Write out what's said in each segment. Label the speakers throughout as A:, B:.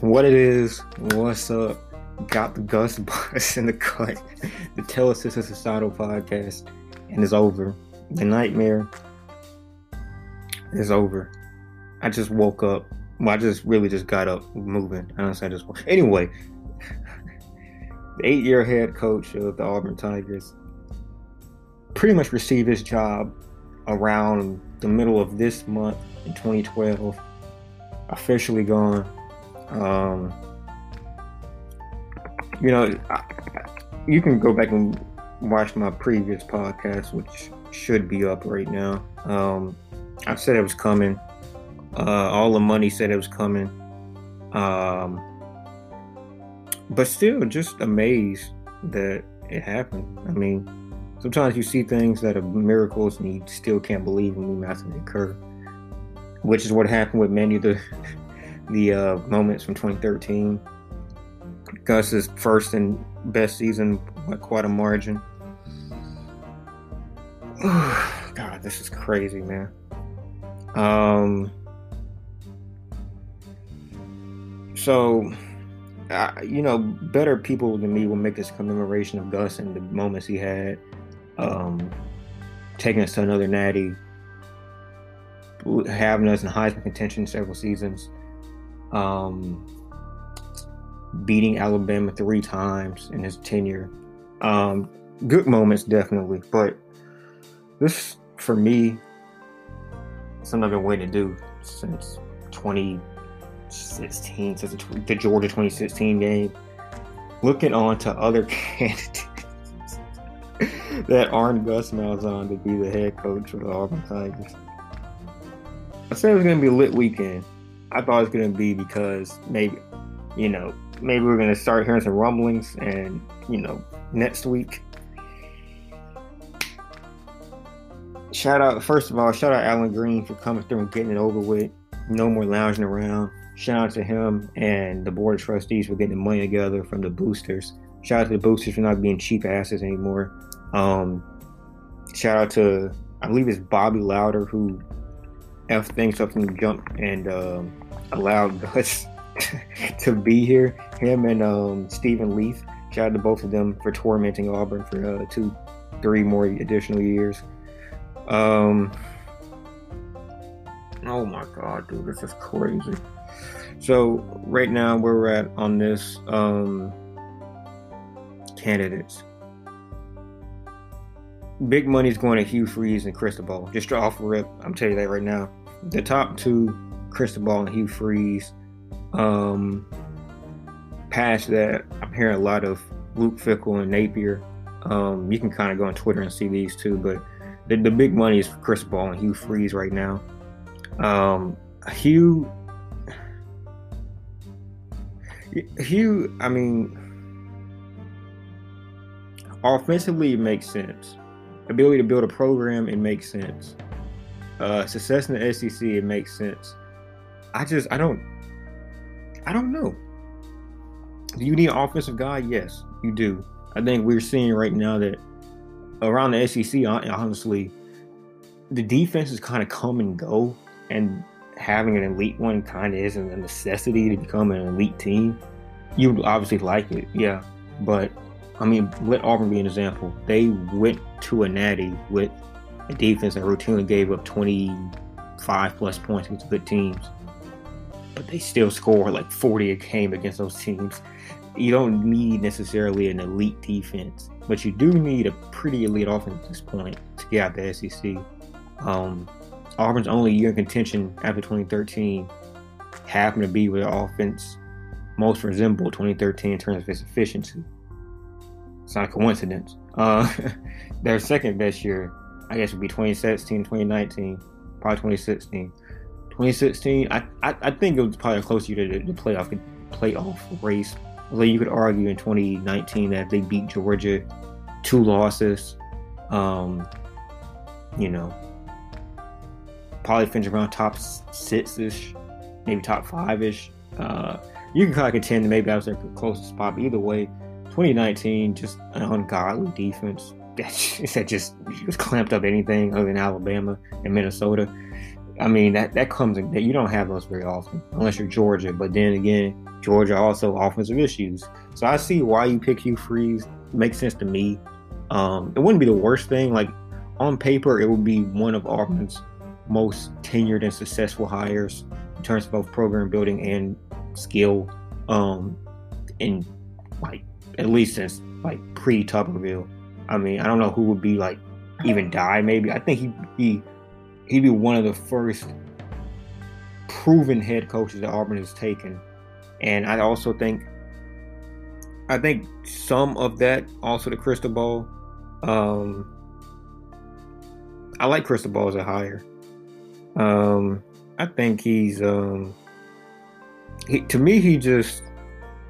A: what it is, what's up. Got the Gus Bus in the cut. The Tell Us Sister Societal podcast, and it's over. The nightmare is over. I just woke up. Well, I just really just got up moving. I don't say just woke. Anyway, the eight-year head coach of the Auburn Tigers pretty much received his job around the middle of this month in 2012. Officially gone. Um, you know, I, you can go back and watch my previous podcast, which should be up right now. Um, I said it was coming. Uh, all the money said it was coming. Um, but still, just amazed that it happened. I mean, sometimes you see things that are miracles and you still can't believe them after they occur, which is what happened with many of the the uh, moments from 2013. Gus's first and best season by quite a margin. God, this is crazy, man. Um, so, uh, you know, better people than me will make this commemoration of Gus and the moments he had, um, taking us to another natty, having us in Heisman contention several seasons, um, beating Alabama three times in his tenure. Um, good moments, definitely, but this, for me, I've been waiting to do since 2016, since the Georgia 2016 game. Looking on to other candidates that aren't Gus Malzahn to be the head coach for the Auburn Tigers. I said it was going to be a lit weekend. I thought it was to be because maybe, you know, maybe we're going to start hearing some rumblings and, you know, next week shout out first of all, shout out Allen Greene for coming through and getting it over with. No more lounging around. Shout out to him and the board of trustees for getting the money together from the boosters. Shout out to the boosters for not being cheap asses anymore. Um, shout out to I believe it's Bobby Lowder who f from the jump and um, allowed us to be here. Him and um, Steven Leath. Shout out to both of them for tormenting Auburn for uh, two, three more additional years. Um. Oh my god, dude, this is crazy. So right now where we're at on this um candidates. Big money's going to Hugh Freeze and Cristobal. Just off rip, I'm telling you that right now. The top two, Cristobal and Hugh Freeze. Um, past that, I'm hearing a lot of Luke Fickell and Napier. Um, you can kind of go on Twitter and see these two, but the, the big money is Cristobal and Hugh Freeze right now. Um, Hugh, Hugh, I mean, offensively, it makes sense. Ability to build a program, it makes sense. Uh, success in the SEC, it makes sense. I just, I don't, I don't know. Do you need an offensive guy? Yes, you do. I think we're seeing right now that around the SEC, honestly, the defenses kind of come and go, and having an elite one kind of isn't a necessity to become an elite team. You obviously like it, yeah, but I mean, let Auburn be an example. They went to a natty with a defense that routinely gave up 25 plus points against good teams, but they still score like 40 a game against those teams. You don't need necessarily an elite defense but you do need a pretty elite offense at this point to get out the SEC. Um, Auburn's only year in contention after 2013 happened to be the offense most resembled 2013 in terms of its efficiency. It's not a coincidence. Uh, their second best year, I guess, would be 2016, 2019, probably 2016. 2016, I, I, I think it was probably a close year to the playoff playoff race Although you could argue in 2019 that they beat Georgia, two losses, um, you know, probably finish around top six ish, maybe top five ish. Uh, you can kind of contend that maybe that was their closest spot, but either way, 2019, just an ungodly defense that, that just, just clamped up anything other than Alabama and Minnesota. I mean that that comes in, you don't have those very often unless you're Georgia. But then again, Georgia also offensive issues. So I see why you pick Hugh Freeze. makes sense to me. Um, it wouldn't be the worst thing. Like on paper, it would be one of Auburn's most tenured and successful hires in terms of both program building and skill. Um, in like at least since like pre Tuberville. I mean, I don't know who would be like even Dye. Maybe I think he he he'd be one of the first proven head coaches that Auburn has taken. And I also think I think some of that also the Cristobal. Um, I like Cristobal as a hire. Um, I think he's um, he to me he just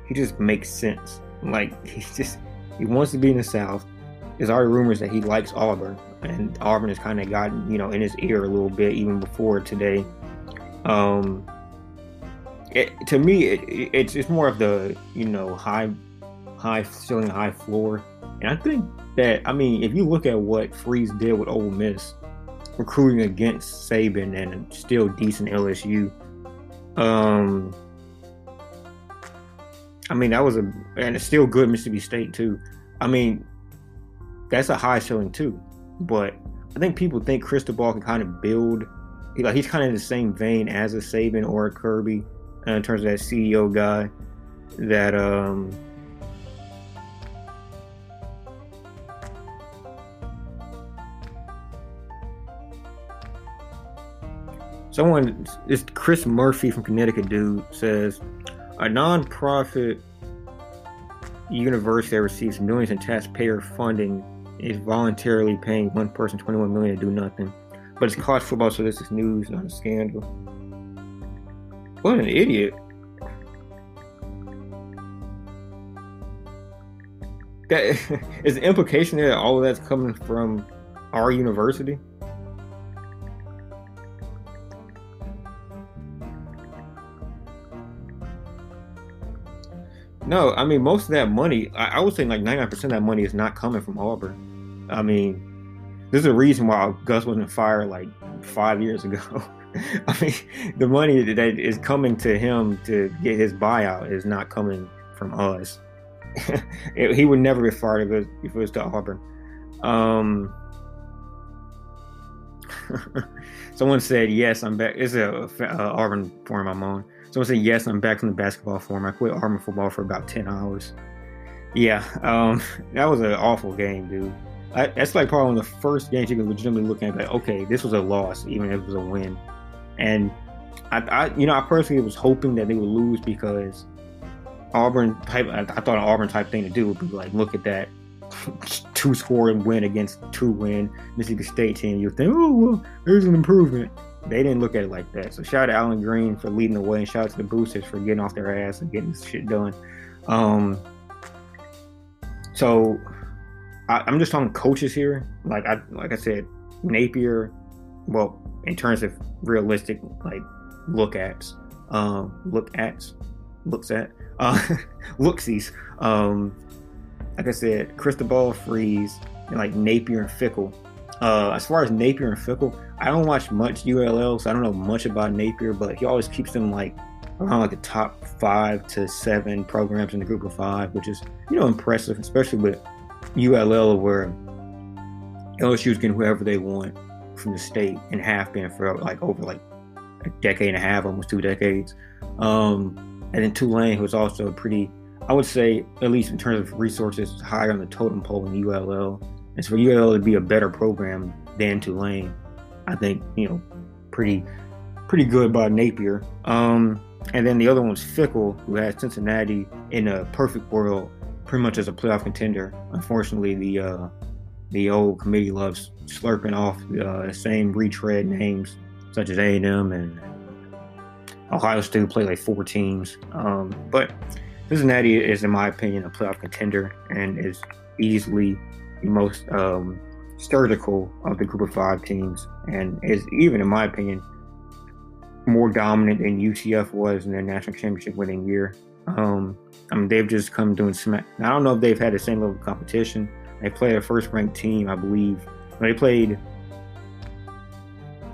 A: he just makes sense. Like he's just he wants to be in the South. There's already rumors that he likes Auburn, and Auburn has kind of gotten you know in his ear a little bit even before today. Um, it, to me, it, it's it's more of the you know high high ceiling, high floor, and I think that I mean if you look at what Freeze did with Ole Miss, recruiting against Saban and still decent LSU. Um, I mean, that was a, and it's still good Mississippi State too. I mean, that's a high ceiling too. But I think people think Cristobal can kind of build, like he's kind of in the same vein as a Saban or a Kirby uh, in terms of that CEO guy. That um, someone, it's Chris Murphy from Connecticut, dude says a nonprofit university that receives millions in taxpayer funding is voluntarily paying one person 21 million to do nothing. But it's college football, so this is news, not a scandal. What an idiot. That is the implication that all of that's coming from our university. No, I mean most of that money. I, I would say like ninety nine percent of that money is not coming from Auburn. I mean, there's a reason why Gus wasn't fired like five years ago. I mean, the money that is coming to him to get his buyout is not coming from us. it, he would never be fired if it, was, if it was to Auburn. Um, someone said, "Yes, I'm back." It's a, a Auburn forum I'm on. Someone said, yes, I'm back from the basketball form. I quit Auburn football for about 10 hours. Yeah, um, that was an awful game, dude. I, that's like probably one of the first games you can legitimately look at like, okay, this was a loss, even if it was a win. And I, I, you know, I personally was hoping that they would lose because Auburn type, I, I thought an Auburn type thing to do would be like, look at that two score and win against two win Mississippi State team. You think, oh well, there's an improvement they didn't look at it like that. So shout out to Allen Greene for leading the way, and shout out to the boosters for getting off their ass and getting this shit done. Um, so I, am just talking coaches here. Like I like I said, Napier. Well, in terms of realistic like look at, um, look at, looks at, uh, looksies. Um, like I said, Cristobal Freeze and like Napier and Fickell. Uh, as far as Napier and Fickell, I don't watch much ULL, so I don't know much about Napier, but he always keeps them like around like the top five to seven programs in the group of five, which is, you know, impressive, especially with ULL where LSU's getting whoever they want from the state and have been for like over like a decade and a half, almost two decades. Um, and then Tulane, who's also pretty, I would say, at least in terms of resources, higher on the totem pole in ULL. So for ULL to be a better program than Tulane, I think, you know, pretty pretty good by Napier. Um, and then the other one's Fickell, who had Cincinnati in a perfect world, pretty much as a playoff contender. Unfortunately, the uh, the old committee loves slurping off uh, the same retread names such as A&M and Ohio State play like four teams. Um, but Cincinnati is, in my opinion, a playoff contender and is easily the most um, surgical of the group of five teams, and is even, in my opinion, more dominant than UCF was in their national championship winning year. Um, I mean, they've just come doing smack. I don't know if they've had the same level of competition. They played a first ranked team, I believe. They played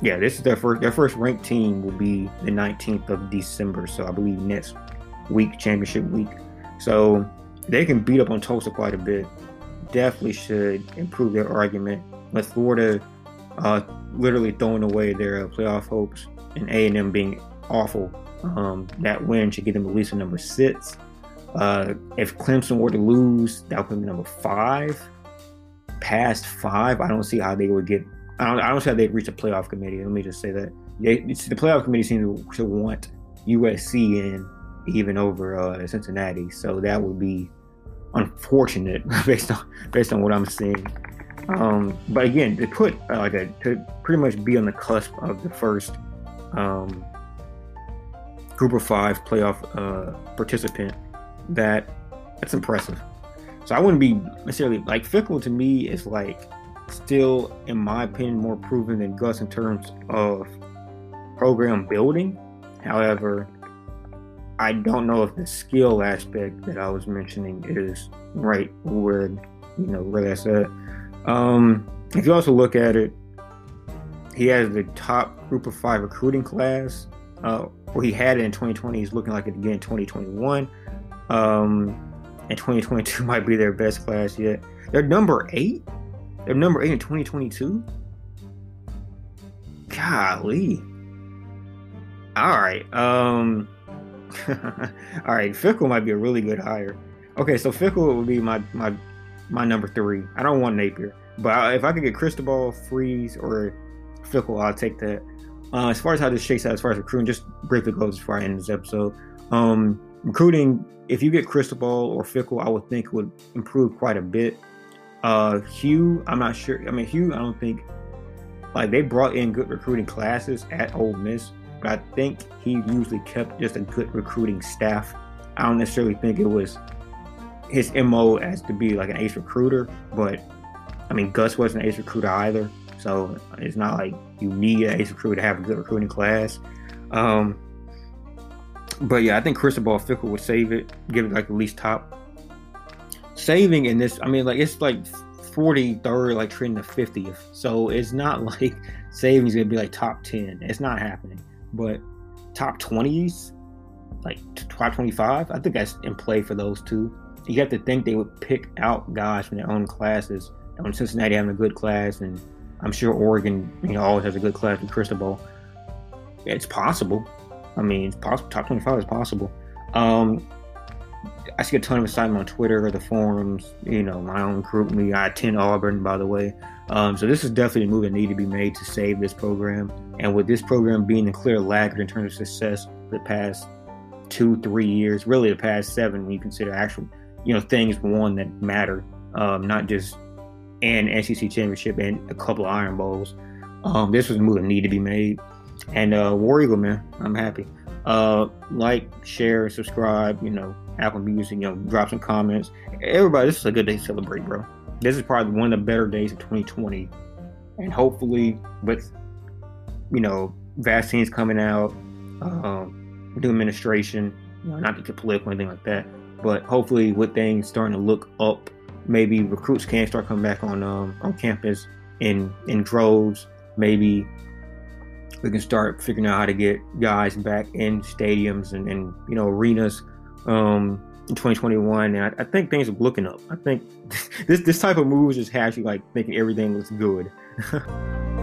A: yeah, this is their first their first ranked team will be the 19th of December. So I believe next week, championship week. So they can beat up on Tulsa quite a bit. Definitely should improve their argument. With Florida uh, literally throwing away their uh, playoff hopes and A and M being awful, um, that win should get them at least a number six. Uh, if Clemson were to lose, that would put them number five. Past five, I don't see how they would get. I don't, I don't see how they'd reach the playoff committee. Let me just say that they, the playoff committee seems to, to want USC in even over uh, Cincinnati. So that would be unfortunate based on based on what I'm seeing. Um, but again, to put uh, like a to pretty much be on the cusp of the first um, group of five playoff uh, participant, that that's impressive. So I wouldn't be necessarily like Fickell to me is like still, in my opinion, more proven than Gus in terms of program building. However, I don't know if the skill aspect that I was mentioning is right where you know where that's at. Um, if you also look at it, he has the top group of five recruiting class. Uh, well, he had it in 2020. He's looking like it again in 2021. Um, and 2022 might be their best class yet. They're number eight. They're number eight in 2022. Golly. All right. Um, All right, Fickell might be a really good hire. Okay, so Fickell would be my my my number three. I don't want Napier, but if I could get Cristobal, Freeze, or Fickell, I'll take that. Uh, as far as how this shakes out, as far as recruiting, just briefly goes before I end this episode. Um, recruiting, if you get Cristobal or Fickell, I would think would improve quite a bit. Uh, Hugh, I'm not sure. I mean, Hugh, I don't think like they brought in good recruiting classes at Ole Miss, I think he usually kept just a good recruiting staff. I don't necessarily think it was his MO as to be like an ace recruiter, but I mean, Gus wasn't an ace recruiter either. So it's not like you need an ace recruiter to have a good recruiting class. Um, but yeah, I think Cristobal Fickell would save it, give it like at least top. Saving in this, I mean, like it's like 43rd, like trending to 50th. So it's not like savings gonna be like top 10. It's not happening but top 20s, like top 25, I think that's in play for those two. You have to think they would pick out guys from their own classes. And Cincinnati having a good class, and I'm sure Oregon, you know, always has a good class with Cristobal. It's possible. I mean, it's possible. Top 25 is possible. Um, I see a ton of excitement on Twitter or the forums. You know, my own GroupMe. I attend Auburn, by the way. Um, so this is definitely a move that need to be made to save this program. And with this program being the clear laggard in terms of success for the past two, three years, really the past seven, when you consider actual, you know, things one that matter, um, not just an SEC championship and a couple of Iron Bowls. Um, this was a move that need to be made. And uh, War Eagle, man, I'm happy. Uh, like, share, subscribe. You know, Apple Music. You know, drop some comments. Everybody, this is a good day to celebrate, bro. This is probably one of the better days of 2020, and hopefully, with you know vaccines coming out, um, new administration, you know, not to get political or anything like that, but hopefully, with things starting to look up, maybe recruits can start coming back on um, on campus in in droves. Maybe we can start figuring out how to get guys back in stadiums and, and you know arenas um, in 2021, and I, I, think things are looking up. I think this this type of moves just has you like thinking everything looks good.